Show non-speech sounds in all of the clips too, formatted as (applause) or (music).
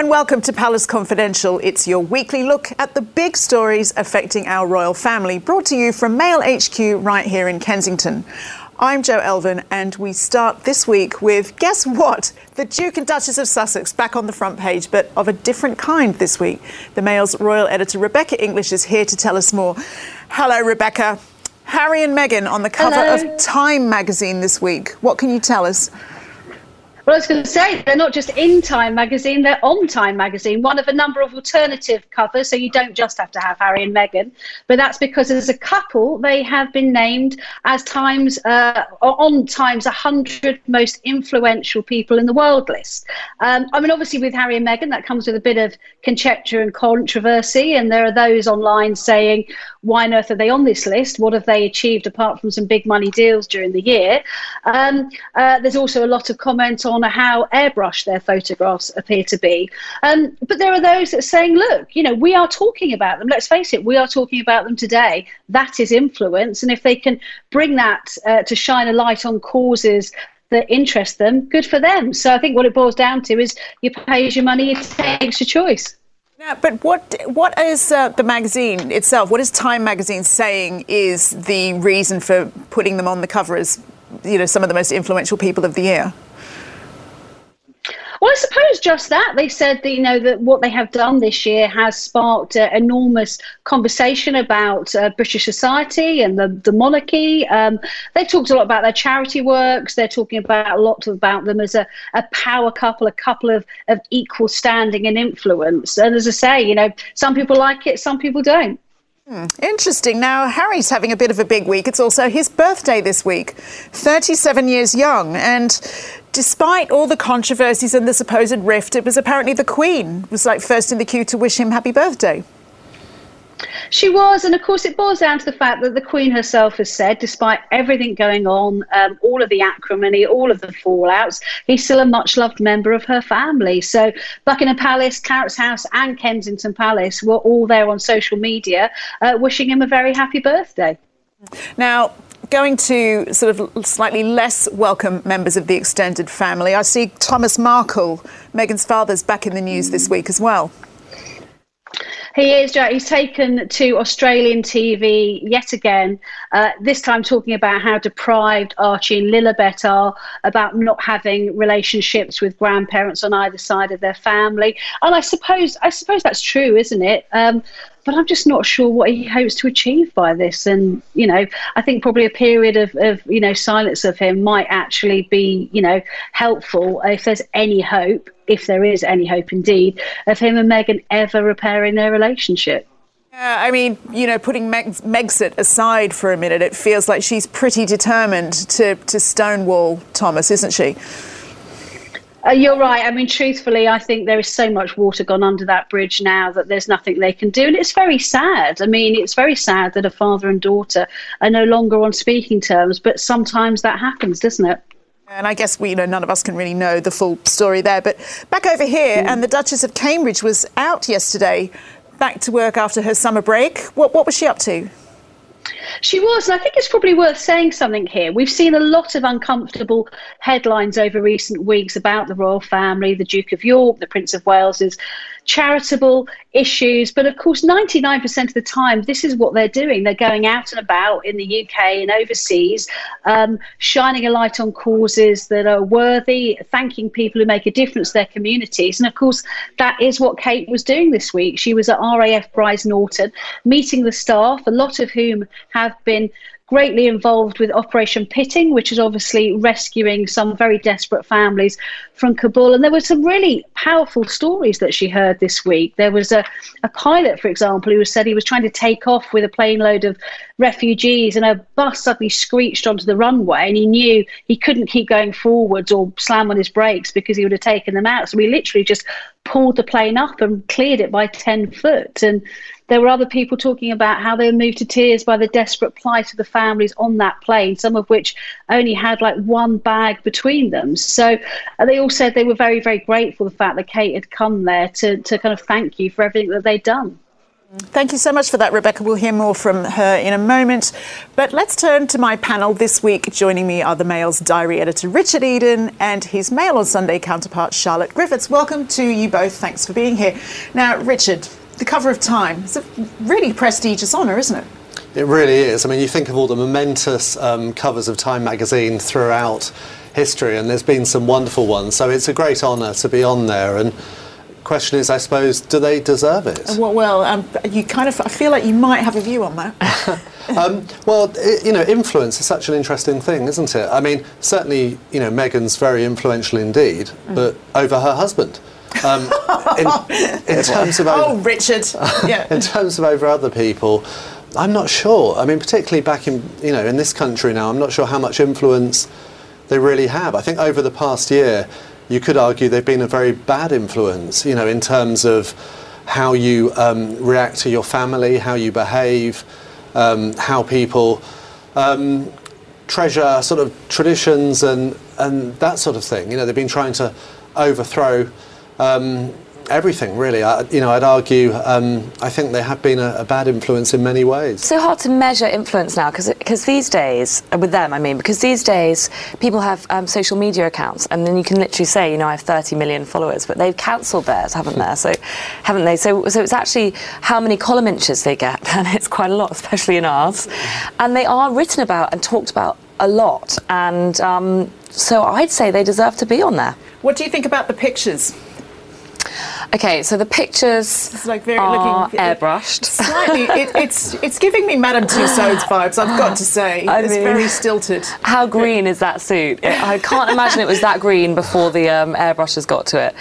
And welcome to Palace Confidential. It's your weekly look at the big stories affecting our royal family, brought to you from Mail HQ right here in Kensington. I'm Jo Elvin, and we start this week with guess what? The Duke and Duchess of Sussex back on the front page, but of a different kind this week. The Mail's royal editor Rebecca English is here to tell us more. Hello, Rebecca. Harry and Meghan on the cover Hello. of Time magazine this week. What can you tell us? Well, I was going to say they're not just in Time magazine; they're on Time magazine, one of a number of alternative covers. So you don't just have to have Harry and Meghan, but that's because as a couple, they have been named as Times uh, on Times 100 most influential people in the world list. Um, I mean, obviously with Harry and Meghan, that comes with a bit of conjecture and controversy, and there are those online saying, "Why on earth are they on this list? What have they achieved apart from some big money deals during the year?" Um, uh, there's also a lot of comment on how airbrushed their photographs appear to be. Um, but there are those that are saying, look, you know, we are talking about them. Let's face it, we are talking about them today. That is influence. And if they can bring that uh, to shine a light on causes that interest them, good for them. So I think what it boils down to is you pay as your money, it takes your choice. Yeah, but what what is uh, the magazine itself? What is Time magazine saying is the reason for putting them on the cover as you know some of the most influential people of the year? Well, I suppose just that. They said that, you know, that what they have done this year has sparked uh, enormous conversation about uh, British society and the, the monarchy. Um, they talked a lot about their charity works. They're talking about a lot about them as a, a power couple, a couple of, of equal standing and influence. And as I say, you know, some people like it, some people don't. Interesting. Now, Harry's having a bit of a big week. It's also his birthday this week, 37 years young. And despite all the controversies and the supposed rift, it was apparently the Queen was like first in the queue to wish him happy birthday. She was, and of course, it boils down to the fact that the Queen herself has said, despite everything going on, um, all of the acrimony, all of the fallouts, he's still a much loved member of her family. So, Buckingham Palace, Clarence House, and Kensington Palace were all there on social media uh, wishing him a very happy birthday. Now, going to sort of slightly less welcome members of the extended family, I see Thomas Markle, Meghan's father, is back in the news this week as well. He is, Jack. He's taken to Australian TV yet again, uh, this time talking about how deprived Archie and Lilibet are, about not having relationships with grandparents on either side of their family. And I suppose, I suppose that's true, isn't it? Um, but I'm just not sure what he hopes to achieve by this. And, you know, I think probably a period of, of, you know, silence of him might actually be, you know, helpful if there's any hope, if there is any hope indeed, of him and Meghan ever repairing their relationship. Yeah, I mean, you know, putting Meg- Megxit aside for a minute, it feels like she's pretty determined to, to stonewall Thomas, isn't she? Uh, you're right. I mean, truthfully, I think there is so much water gone under that bridge now that there's nothing they can do. And it's very sad. I mean, it's very sad that a father and daughter are no longer on speaking terms, but sometimes that happens, doesn't it? And I guess we, you know, none of us can really know the full story there. But back over here, and the Duchess of Cambridge was out yesterday, back to work after her summer break. What, what was she up to? She was, and I think it's probably worth saying something here. We've seen a lot of uncomfortable headlines over recent weeks about the royal family, the Duke of York, the Prince of Wales's charitable issues. But of course, 99% of the time, this is what they're doing. They're going out and about in the UK and overseas, um, shining a light on causes that are worthy, thanking people who make a difference to their communities. And of course, that is what Kate was doing this week. She was at RAF Brize Norton, meeting the staff, a lot of whom have been greatly involved with Operation Pitting, which is obviously rescuing some very desperate families from Kabul. And there were some really powerful stories that she heard this week. There was a, a pilot, for example, who said he was trying to take off with a plane load of refugees and a bus suddenly screeched onto the runway and he knew he couldn't keep going forwards or slam on his brakes because he would have taken them out. So we literally just pulled the plane up and cleared it by 10 foot. And there were other people talking about how they were moved to tears by the desperate plight of the families on that plane, some of which only had like one bag between them. So uh, they all said they were very, very grateful the fact that Kate had come there to, to kind of thank you for everything that they'd done. Thank you so much for that, Rebecca. We'll hear more from her in a moment. But let's turn to my panel this week. Joining me are the Mail's diary editor Richard Eden and his Mail on Sunday counterpart Charlotte Griffiths. Welcome to you both. Thanks for being here. Now, Richard, the cover of Time. It's a really prestigious honour, isn't it? It really is. I mean, you think of all the momentous um, covers of Time magazine throughout history, and there's been some wonderful ones. So it's a great honour to be on there. And question is, I suppose, do they deserve it? Well, well um, you kind of, I feel like you might have a view on that. (laughs) um, well, it, you know, influence is such an interesting thing, isn't it? I mean, certainly, you know, Meghan's very influential indeed, mm. but over her husband. Um, in, (laughs) in, terms of over, oh, Richard, (laughs) yeah. in terms of over other people, I'm not sure. I mean, particularly back in you know in this country now, I'm not sure how much influence they really have. I think over the past year, you could argue they've been a very bad influence. You know, in terms of how you um, react to your family, how you behave, um, how people um, treasure sort of traditions and and that sort of thing. You know, they've been trying to overthrow um, everything really. I, you know, I'd argue um, I think they have been a, a, bad influence in many ways. So hard to measure influence now because because these days, uh, with them, I mean, because these days people have um, social media accounts, and then you can literally say, you know, I have 30 million followers, but they've cancelled theirs, haven't they? So, haven't they? So, so it's actually how many column inches they get, (laughs) and it's quite a lot, especially in ours, and they are written about and talked about a lot, and um, so I'd say they deserve to be on there. What do you think about the pictures? Okay, so the pictures it's like very are looking, airbrushed. Slightly, it, (laughs) it's it's giving me Madame Tussauds vibes. I've got to say, I it's mean, very stilted. How green is that suit? I can't imagine it was that green before the um, airbrushes got to it.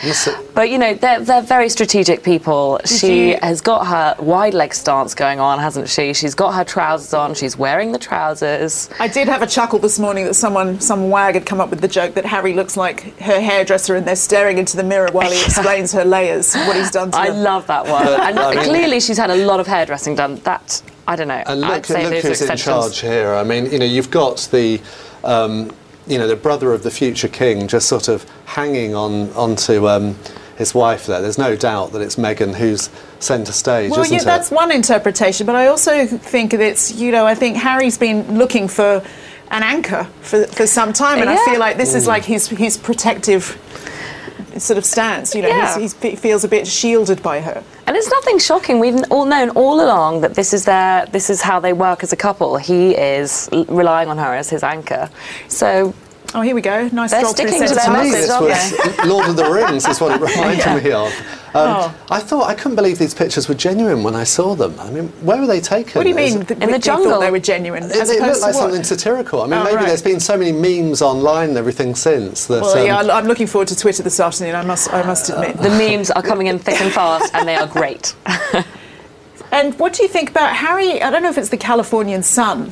But you know, they're they're very strategic people. Did she you? has got her wide leg stance going on, hasn't she? She's got her trousers on. She's wearing the trousers. I did have a chuckle this morning that someone some wag had come up with the joke that Harry looks like her hairdresser, and they're staring into the mirror while he (laughs) explains her layers what he's done to I them. love that one. And I mean, clearly she's had a lot of hairdressing done. That, I don't know. And look, I'd say look who's in charge here. I mean, you know, you've got the... Um, you know, the brother of the future king just sort of hanging on onto um, his wife there. There's no doubt that it's Meghan who's centre stage, well, yeah, that's one interpretation, but I also think that it's, you know, I think Harry's been looking for an anchor for, for some time, and yeah. I feel like this mm. is like his, his protective sort of stance. You know, yeah. he feels a bit shielded by her. And it's nothing shocking. We've all known all along that this is their, this is how they work as a couple. He is relying on her as his anchor. So Oh, here we go. Nice They're sticking to their message, (laughs) Lord of the Rings is what it (laughs) reminded yeah. me of. Um, oh. I thought I couldn't believe these pictures were genuine when I saw them. I mean, where were they taken? What do you mean? The, in the jungle, they were genuine. They, they look like something satirical. I mean, oh, maybe right. there's been so many memes online and everything since. That, well, um, yeah, I'm looking forward to Twitter this afternoon. I must, I must admit. the memes are coming in thick and fast, and they are great. (laughs) and what do you think about Harry? I don't know if it's the Californian sun,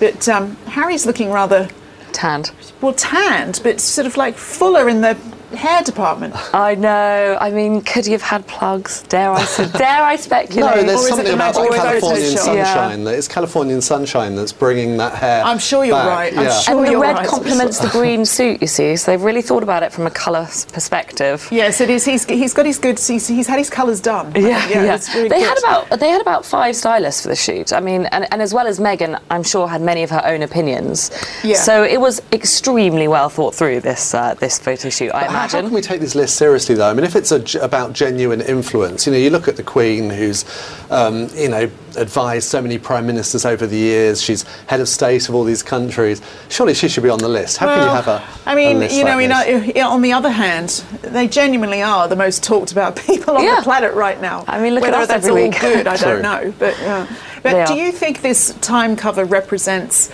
but um, Harry's looking rather tanned. Well, tanned, but sort of like fuller in the hair department. I know. I mean, could he have had plugs? Dare I? dare I speculate? No, there's something about that Californian sunshine. Yeah. It's Californian sunshine that's bringing that hair. I'm sure you're back. right. I'm yeah. sure and the red right. complements the green suit. You see, so they've really thought about it from a colour perspective. Yes, it is. He's, he's got his good. He's, he's had his colours done. Yeah, yeah. yeah. Really they good. had about they had about five stylists for the shoot. I mean, and, and as well as Meghan, I'm sure had many of her own opinions. Yeah. So it was extremely well thought through this uh, this photo shoot. I imagine. How can we take this list seriously, though? I mean, if it's a, about genuine influence, you know, you look at the Queen, who's, um, you know, advised so many prime ministers over the years. She's head of state of all these countries. Surely she should be on the list. How well, can you have a? I mean, you know, like you know, on the other hand, they genuinely are the most talked about (laughs) people on yeah. the planet right now. I mean, look Whether at us that's every all week. good, I don't know, but. Uh, But do you think this time cover represents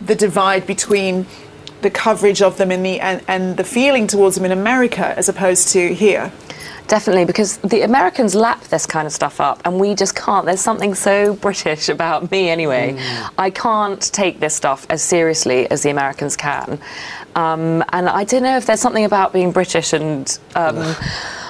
the divide between the coverage of them in the and, and the feeling towards them in America as opposed to here? Definitely, because the Americans lap this kind of stuff up, and we just can't. There's something so British about me, anyway. Mm. I can't take this stuff as seriously as the Americans can. Um, and I don't know if there's something about being British and. Um,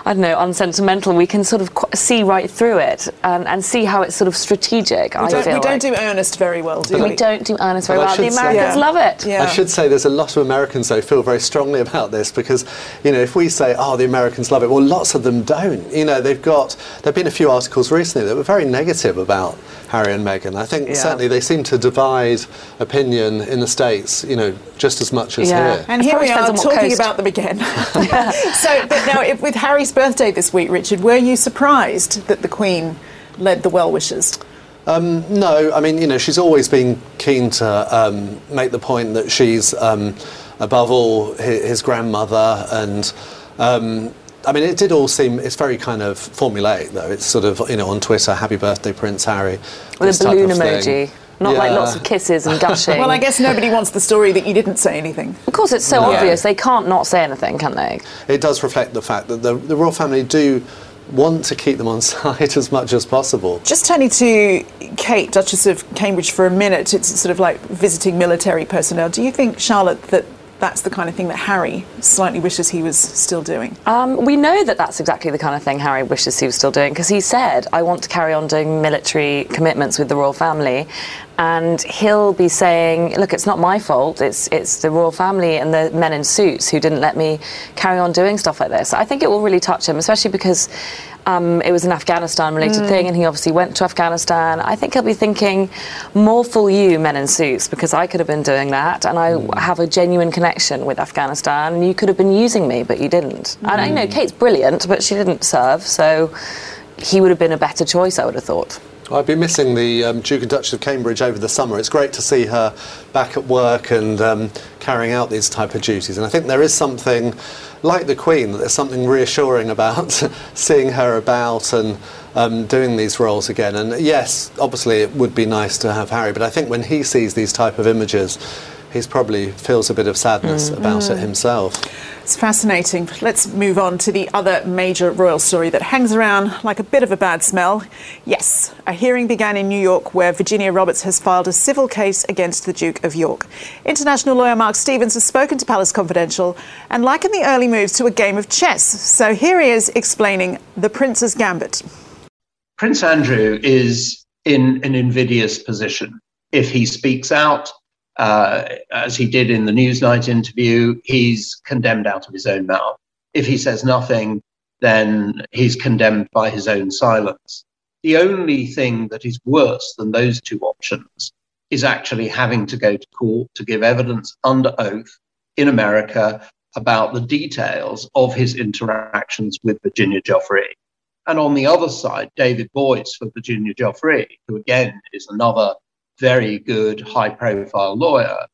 I don't know, unsentimental, we can sort of see right through it and, and see how it's sort of strategic. We, don't, we don't, do earnest very well, do we? We don't do earnest very well. The Americans say, love it. Yeah. I should say there's a lot of Americans, though, feel very strongly about this because, you know, if we say, oh, the Americans love it, well, lots of them don't. You know, they've got, there have been a few articles recently that were very negative about Harry and Meghan. I think yeah. certainly they seem to divide opinion in the States, you know, just as much as yeah. here. And here we are talking coast. about them again. (laughs) so, but now if, with Harry's birthday this week, Richard, were you surprised that the Queen led the well wishers? Um, no, I mean, you know, she's always been keen to um, make the point that she's, um, above all, his, his grandmother and um, I mean, it did all seem, it's very kind of formulaic, though. It's sort of, you know, on Twitter, happy birthday, Prince Harry. With a balloon emoji. Not yeah. like lots of kisses and gushing. well, I guess nobody wants the story that you didn't say anything. Of course, it's so no. obvious. They can't not say anything, can they? It does reflect the fact that the, the royal family do want to keep them on (laughs) side as much as possible. Just turning to Kate, Duchess of Cambridge, for a minute, it's sort of like visiting military personnel. Do you think, Charlotte, that that's the kind of thing that Harry slightly wishes he was still doing? Um, we know that that's exactly the kind of thing Harry wishes he was still doing because he said, I want to carry on doing military commitments with the royal family. And he'll be saying, look, it's not my fault. It's, it's the royal family and the men in suits who didn't let me carry on doing stuff like this. I think it will really touch him, especially because um, it was an Afghanistan related mm. thing, and he obviously went to Afghanistan. I think he'll be thinking, more for you, men in suits, because I could have been doing that, and I mm. have a genuine connection with Afghanistan, and you could have been using me, but you didn't. Mm. And I know Kate's brilliant, but she didn't serve, so he would have been a better choice, I would have thought. I've been missing the um, Duke and Duchess of Cambridge over the summer. It's great to see her back at work and um, carrying out these type of duties. And I think there is something, like the Queen, that there's something reassuring about (laughs) seeing her about and um, doing these roles again. And yes, obviously it would be nice to have Harry, but I think when he sees these type of images, he probably feels a bit of sadness mm. about mm. it himself. It's fascinating. Let's move on to the other major royal story that hangs around like a bit of a bad smell. Yes, a hearing began in New York where Virginia Roberts has filed a civil case against the Duke of York. International lawyer Mark Stevens has spoken to Palace Confidential and likened the early moves to a game of chess. So here he is explaining the Prince's Gambit. Prince Andrew is in an invidious position. If he speaks out, uh, as he did in the Newsnight interview, he's condemned out of his own mouth. If he says nothing, then he's condemned by his own silence. The only thing that is worse than those two options is actually having to go to court to give evidence under oath in America about the details of his interactions with Virginia Giuffre. And on the other side, David Boies for Virginia Giuffre, who again is another very good, high profile lawyer,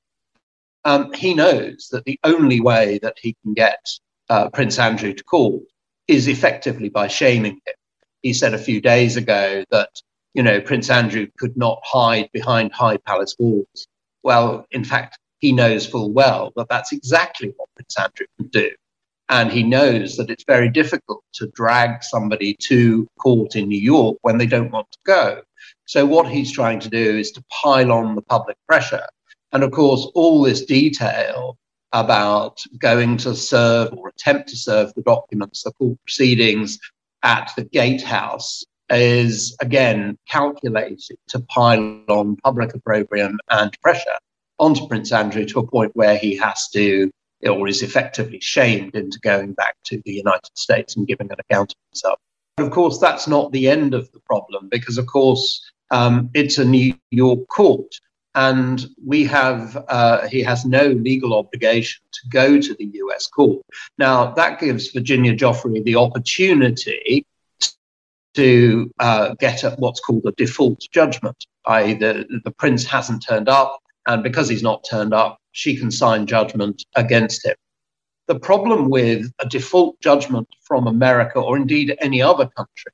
um, he knows that the only way that he can get uh, Prince Andrew to court is effectively by shaming him. He said a few days ago that, you know, Prince Andrew could not hide behind high palace walls. Well, in fact, he knows full well that that's exactly what Prince Andrew can do. And he knows that it's very difficult to drag somebody to court in New York when they don't want to go. So, what he's trying to do is to pile on the public pressure. And of course, all this detail about going to serve or attempt to serve the documents, the court proceedings at the gatehouse, is again calculated to pile on public opprobrium and pressure onto Prince Andrew to a point where he has to or is effectively shamed into going back to the United States and giving an account of himself. But of course, that's not the end of the problem because, of course, um, it's a New York court, and we have uh, he has no legal obligation to go to the U.S. court. Now that gives Virginia Giuffre the opportunity to uh, get at what's called a default judgment, i.e., the, the prince hasn't turned up, and because he's not turned up, she can sign judgment against him. The problem with a default judgment from America, or indeed any other country,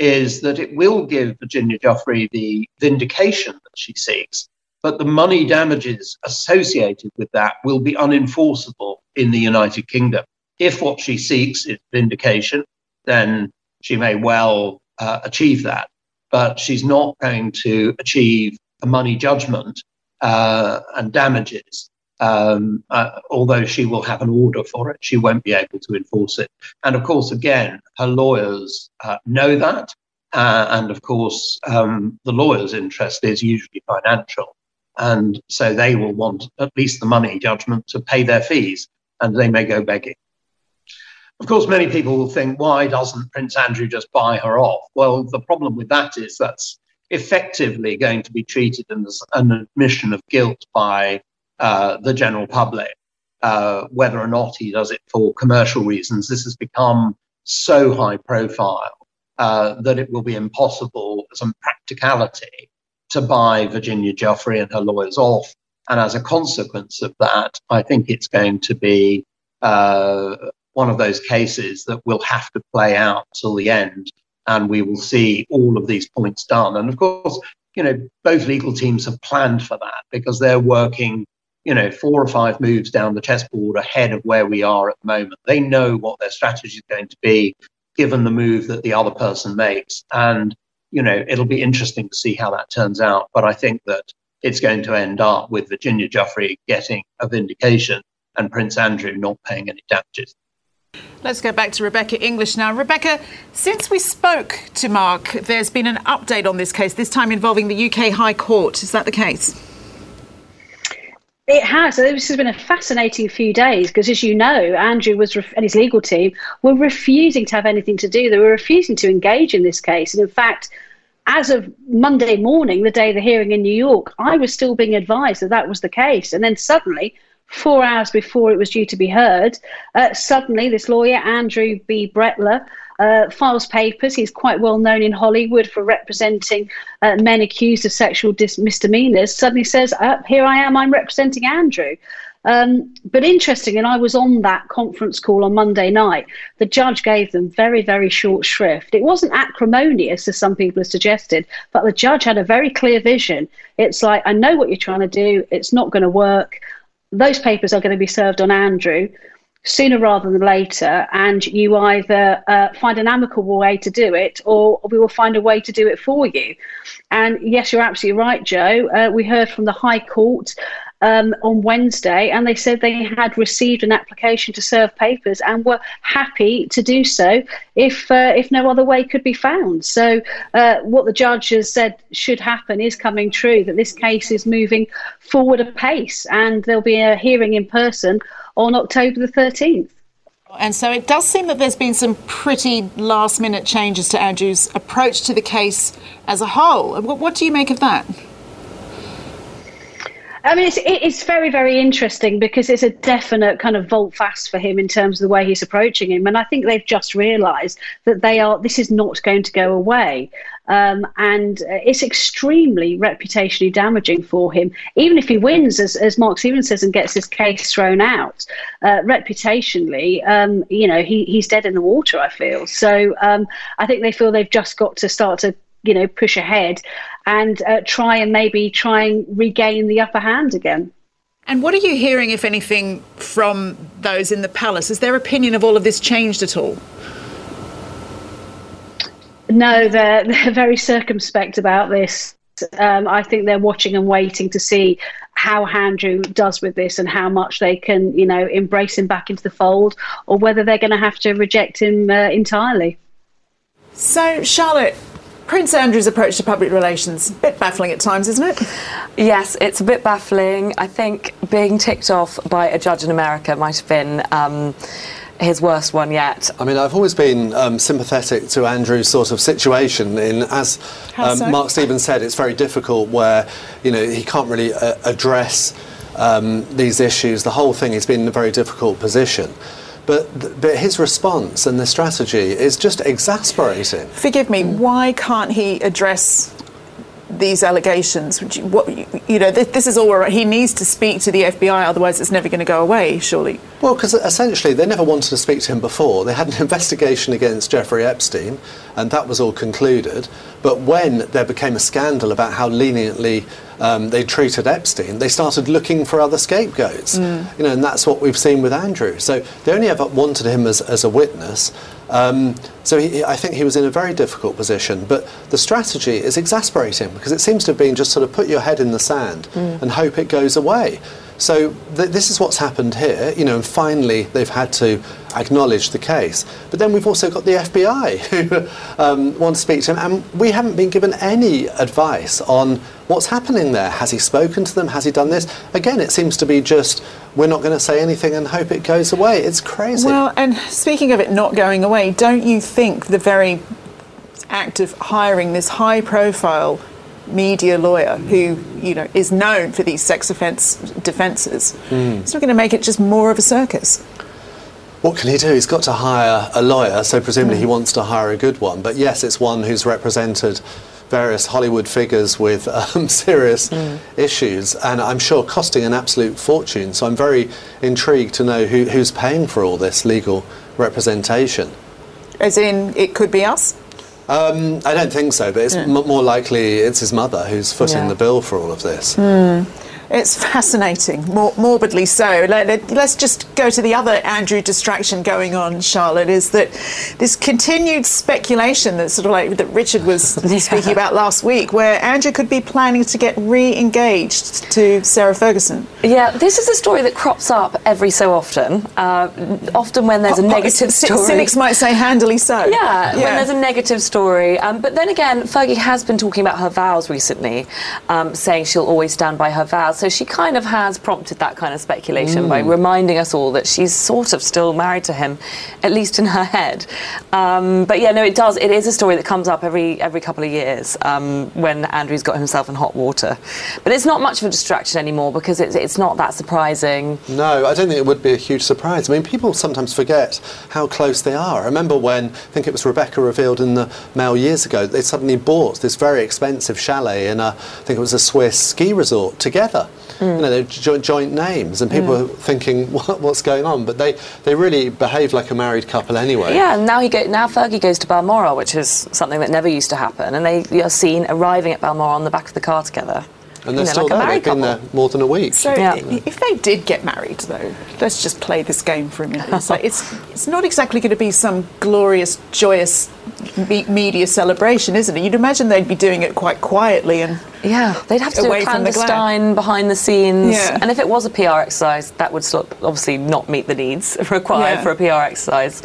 is that it will give Virginia Giuffre the vindication that she seeks, but the money damages associated with that will be unenforceable in the United Kingdom. If what she seeks is vindication, then she may well uh, achieve that. But she's not going to achieve a money judgment uh, and damages. Um, uh, although she will have an order for it, she won't be able to enforce it. And of course, again, her lawyers uh, know that. Uh, and of course, um, the lawyer's interest is usually financial. And so they will want at least the money judgment to pay their fees, and they may go begging. Of course, many people will think, why doesn't Prince Andrew just buy her off? Well, the problem with that is that's effectively going to be treated as an admission of guilt by uh, the general public, uh, whether or not he does it for commercial reasons. This has become so high profile uh, that it will be impossible as a practicality to buy Virginia Giuffre and her lawyers off. And as a consequence of that, I think it's going to be uh, one of those cases that will have to play out till the end. And we will see all of these points done. And of course, you know, both legal teams have planned for that because they're working, you know, four or five moves down the chessboard ahead of where we are at the moment. They know what their strategy is going to be given the move that the other person makes. And, you know, it'll be interesting to see how that turns out. But I think that it's going to end up with Virginia Giuffre getting a vindication and Prince Andrew not paying any damages. Let's go back to Rebecca English now. Rebecca, since we spoke to Mark, there's been an update on this case, this time involving the UK High Court. Is that the case? It has. This has been a fascinating few days because, as you know, Andrew was ref- and his legal team were refusing to have anything to do. They were refusing to engage in this case. And in fact, as of Monday morning, the day of the hearing in New York, I was still being advised that that was the case. And then suddenly, four hours before it was due to be heard, uh, suddenly this lawyer, Andrew B. Brettler, uh, files papers. He's quite well known in Hollywood for representing uh, men accused of sexual dis- misdemeanors. Suddenly says, uh, Here I am, I'm representing Andrew. Um, but interesting, and I was on that conference call on Monday night. The judge gave them very, very short shrift. It wasn't acrimonious, as some people have suggested, but the judge had a very clear vision. It's like, I know what you're trying to do, it's not going to work. Those papers are going to be served on Andrew sooner rather than later, and you either uh, find an amicable way to do it or we will find a way to do it for you. And yes, you're absolutely right, Jo. Uh, we heard from the High Court. Um, on Wednesday, and they said they had received an application to serve papers and were happy to do so if uh, if no other way could be found. So, uh, what the judge has said should happen is coming true. That this case is moving forward apace, and there'll be a hearing in person on October the 13th. And so it does seem that there's been some pretty last minute changes to Andrew's approach to the case as a whole. What, what do you make of that? I mean, it's, it's very, very interesting because it's a definite kind of volte face for him in terms of the way he's approaching him. And I think they've just realised that they are, this is not going to go away. Um, and uh, it's extremely reputationally damaging for him. Even if he wins, as, as Mark Stevens says, and gets his case thrown out, uh, reputationally, um, you know, he, he's dead in the water, I feel. So um, I think they feel they've just got to start to you know push ahead and uh, try and maybe try and regain the upper hand again. And what are you hearing, if anything, from those in the palace? Has their opinion of all of this changed at all? No, they're, (laughs) they're very circumspect about this. Um, I think they're watching and waiting to see how Andrew does with this and how much they can, you know, embrace him back into the fold, or whether they're going to have to reject him uh, entirely. So, Charlotte, Prince Andrew's approach to public relations, a bit baffling at times, isn't it? Yes, it's a bit baffling. I think being ticked off by a judge in America might have been. Um, his worst one yet. I mean, I've always been um, sympathetic to Andrew's sort of situation. In as um, so? Mark Stevens said, it's very difficult where you know he can't really uh, address um, these issues. The whole thing he's been in a very difficult position. But, but his response and the strategy is just exasperating. Forgive me, why can't he address these allegations? You, what, you know, this, this, is all right. He needs to speak to the FBI, otherwise it's never going to go away, surely. Well, because essentially they never wanted to speak to him before. They had an (laughs) investigation against Jeffrey Epstein, and that was all concluded. But when there became a scandal about how leniently um, they treated Epstein, they started looking for other scapegoats. Mm. You know, and that's what we've seen with Andrew. So they only ever wanted him as, as a witness. Um, so he, I think he was in a very difficult position. But the strategy is exasperating because it seems to have been just sort of put your head in the sand mm. and hope it goes away. So th- this is what's happened here, you know, and finally they've had to acknowledge the case. But then we've also got the FBI (laughs) who um, want to speak to him, and we haven't been given any advice on what's happening there. Has he spoken to them? Has he done this? Again, it seems to be just we're not going to say anything and hope it goes away. It's crazy. Well, and speaking of it not going away, don't you think the very act of hiring this high profile media lawyer who you know is known for these sex offence defences. Mm. It's not going to make it just more of a circus. What can he do? He's got to hire a lawyer, so presumably mm. he wants to hire a good one. But yes, it's one who's represented various Hollywood figures with um, (laughs) serious mm. issues, and I'm sure costing an absolute fortune. So I'm very intrigued to know who, who's paying for all this legal representation. As in, it could be us? Um, I don't think so, but it's yeah. m- more likely it's his mother who's footing yeah. the bill for all of this. Mm. It's fascinating, mor- morbidly so. Let, us just go to the other Andrew distraction going on, Charlotte, is that this continued speculation that sort of like that Richard was (laughs) yeah. speaking about last week, where Andrew could be planning to get re-engaged to Sarah Ferguson. Yeah, this is a story that crops up every so often. Uh, often when there's a negative story. Cynics might say handily so. Yeah, yeah. when there's a negative story. Um, but then again, Fergie has been talking about her vows recently, um, saying she'll always stand by her vows. So she kind of has prompted that kind of speculation mm. by reminding us all that she's sort of still married to him, at least in her head. Um, but yeah, no, it does. It is a story that comes up every every couple of years um, when Andrew's got himself in hot water. But it's not much of a distraction anymore because it's it's not that surprising. No, I don't think it would be a huge surprise. I mean, people sometimes forget how close they are. I remember when I think it was Rebecca revealed in the Mail years ago, they suddenly bought this very expensive chalet in a, I think it was a Swiss ski resort together. Mm. You know, they're jo- joint names, and people mm. are thinking, (laughs) what, "What's going on?" But they, they really behave like a married couple anyway. Yeah, and now he go, now Fergie goes to Balmoral, which is something that never used to happen, and they are seen arriving at Balmoral on the back of the car together. And they're you know, still like there. They've couple. been there more than a week. So, yeah. if they did get married, though, let's just play this game for a minute. It's like it's it's not exactly going to be some glorious, joyous media celebration, isn't it? You'd imagine they'd be doing it quite quietly and yeah, they'd have to do a clandestine behind the scenes. Yeah. And if it was a PR exercise, that would sort of obviously not meet the needs (laughs) required yeah. for a PR exercise.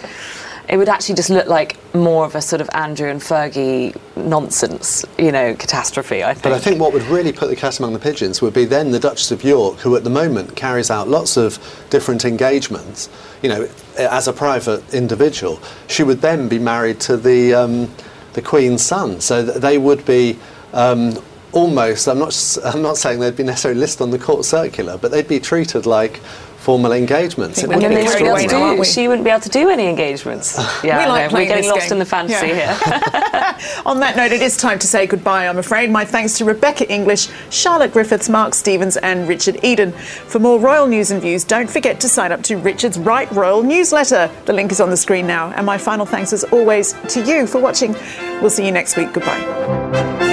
It would actually just look like more of a sort of Andrew and Fergie nonsense, you know, catastrophe, I think. But I think what would really put the cat among the pigeons would be then the Duchess of York, who at the moment carries out lots of different engagements, you know, as a private individual. She would then be married to the, um, the Queen's son. So they would be um, almost, I'm not, (laughs) I'm not saying they'd be necessarily listed on the court circular, but they'd be treated like formal engagements. It wouldn't be carried do, she wouldn't be able to do any engagements. (laughs) Yeah, we like no, we're getting lost game. in the fantasy yeah. here. (laughs) On that note, it is time to say goodbye, I'm afraid. My thanks to Rebecca English, Charlotte Griffiths, Mark Stevens, and Richard Eden. For more royal news and views, don't forget to sign up to Richard's Right Royal newsletter. The link is on the screen now. And my final thanks, as always, to you for watching. We'll see you next week. Goodbye.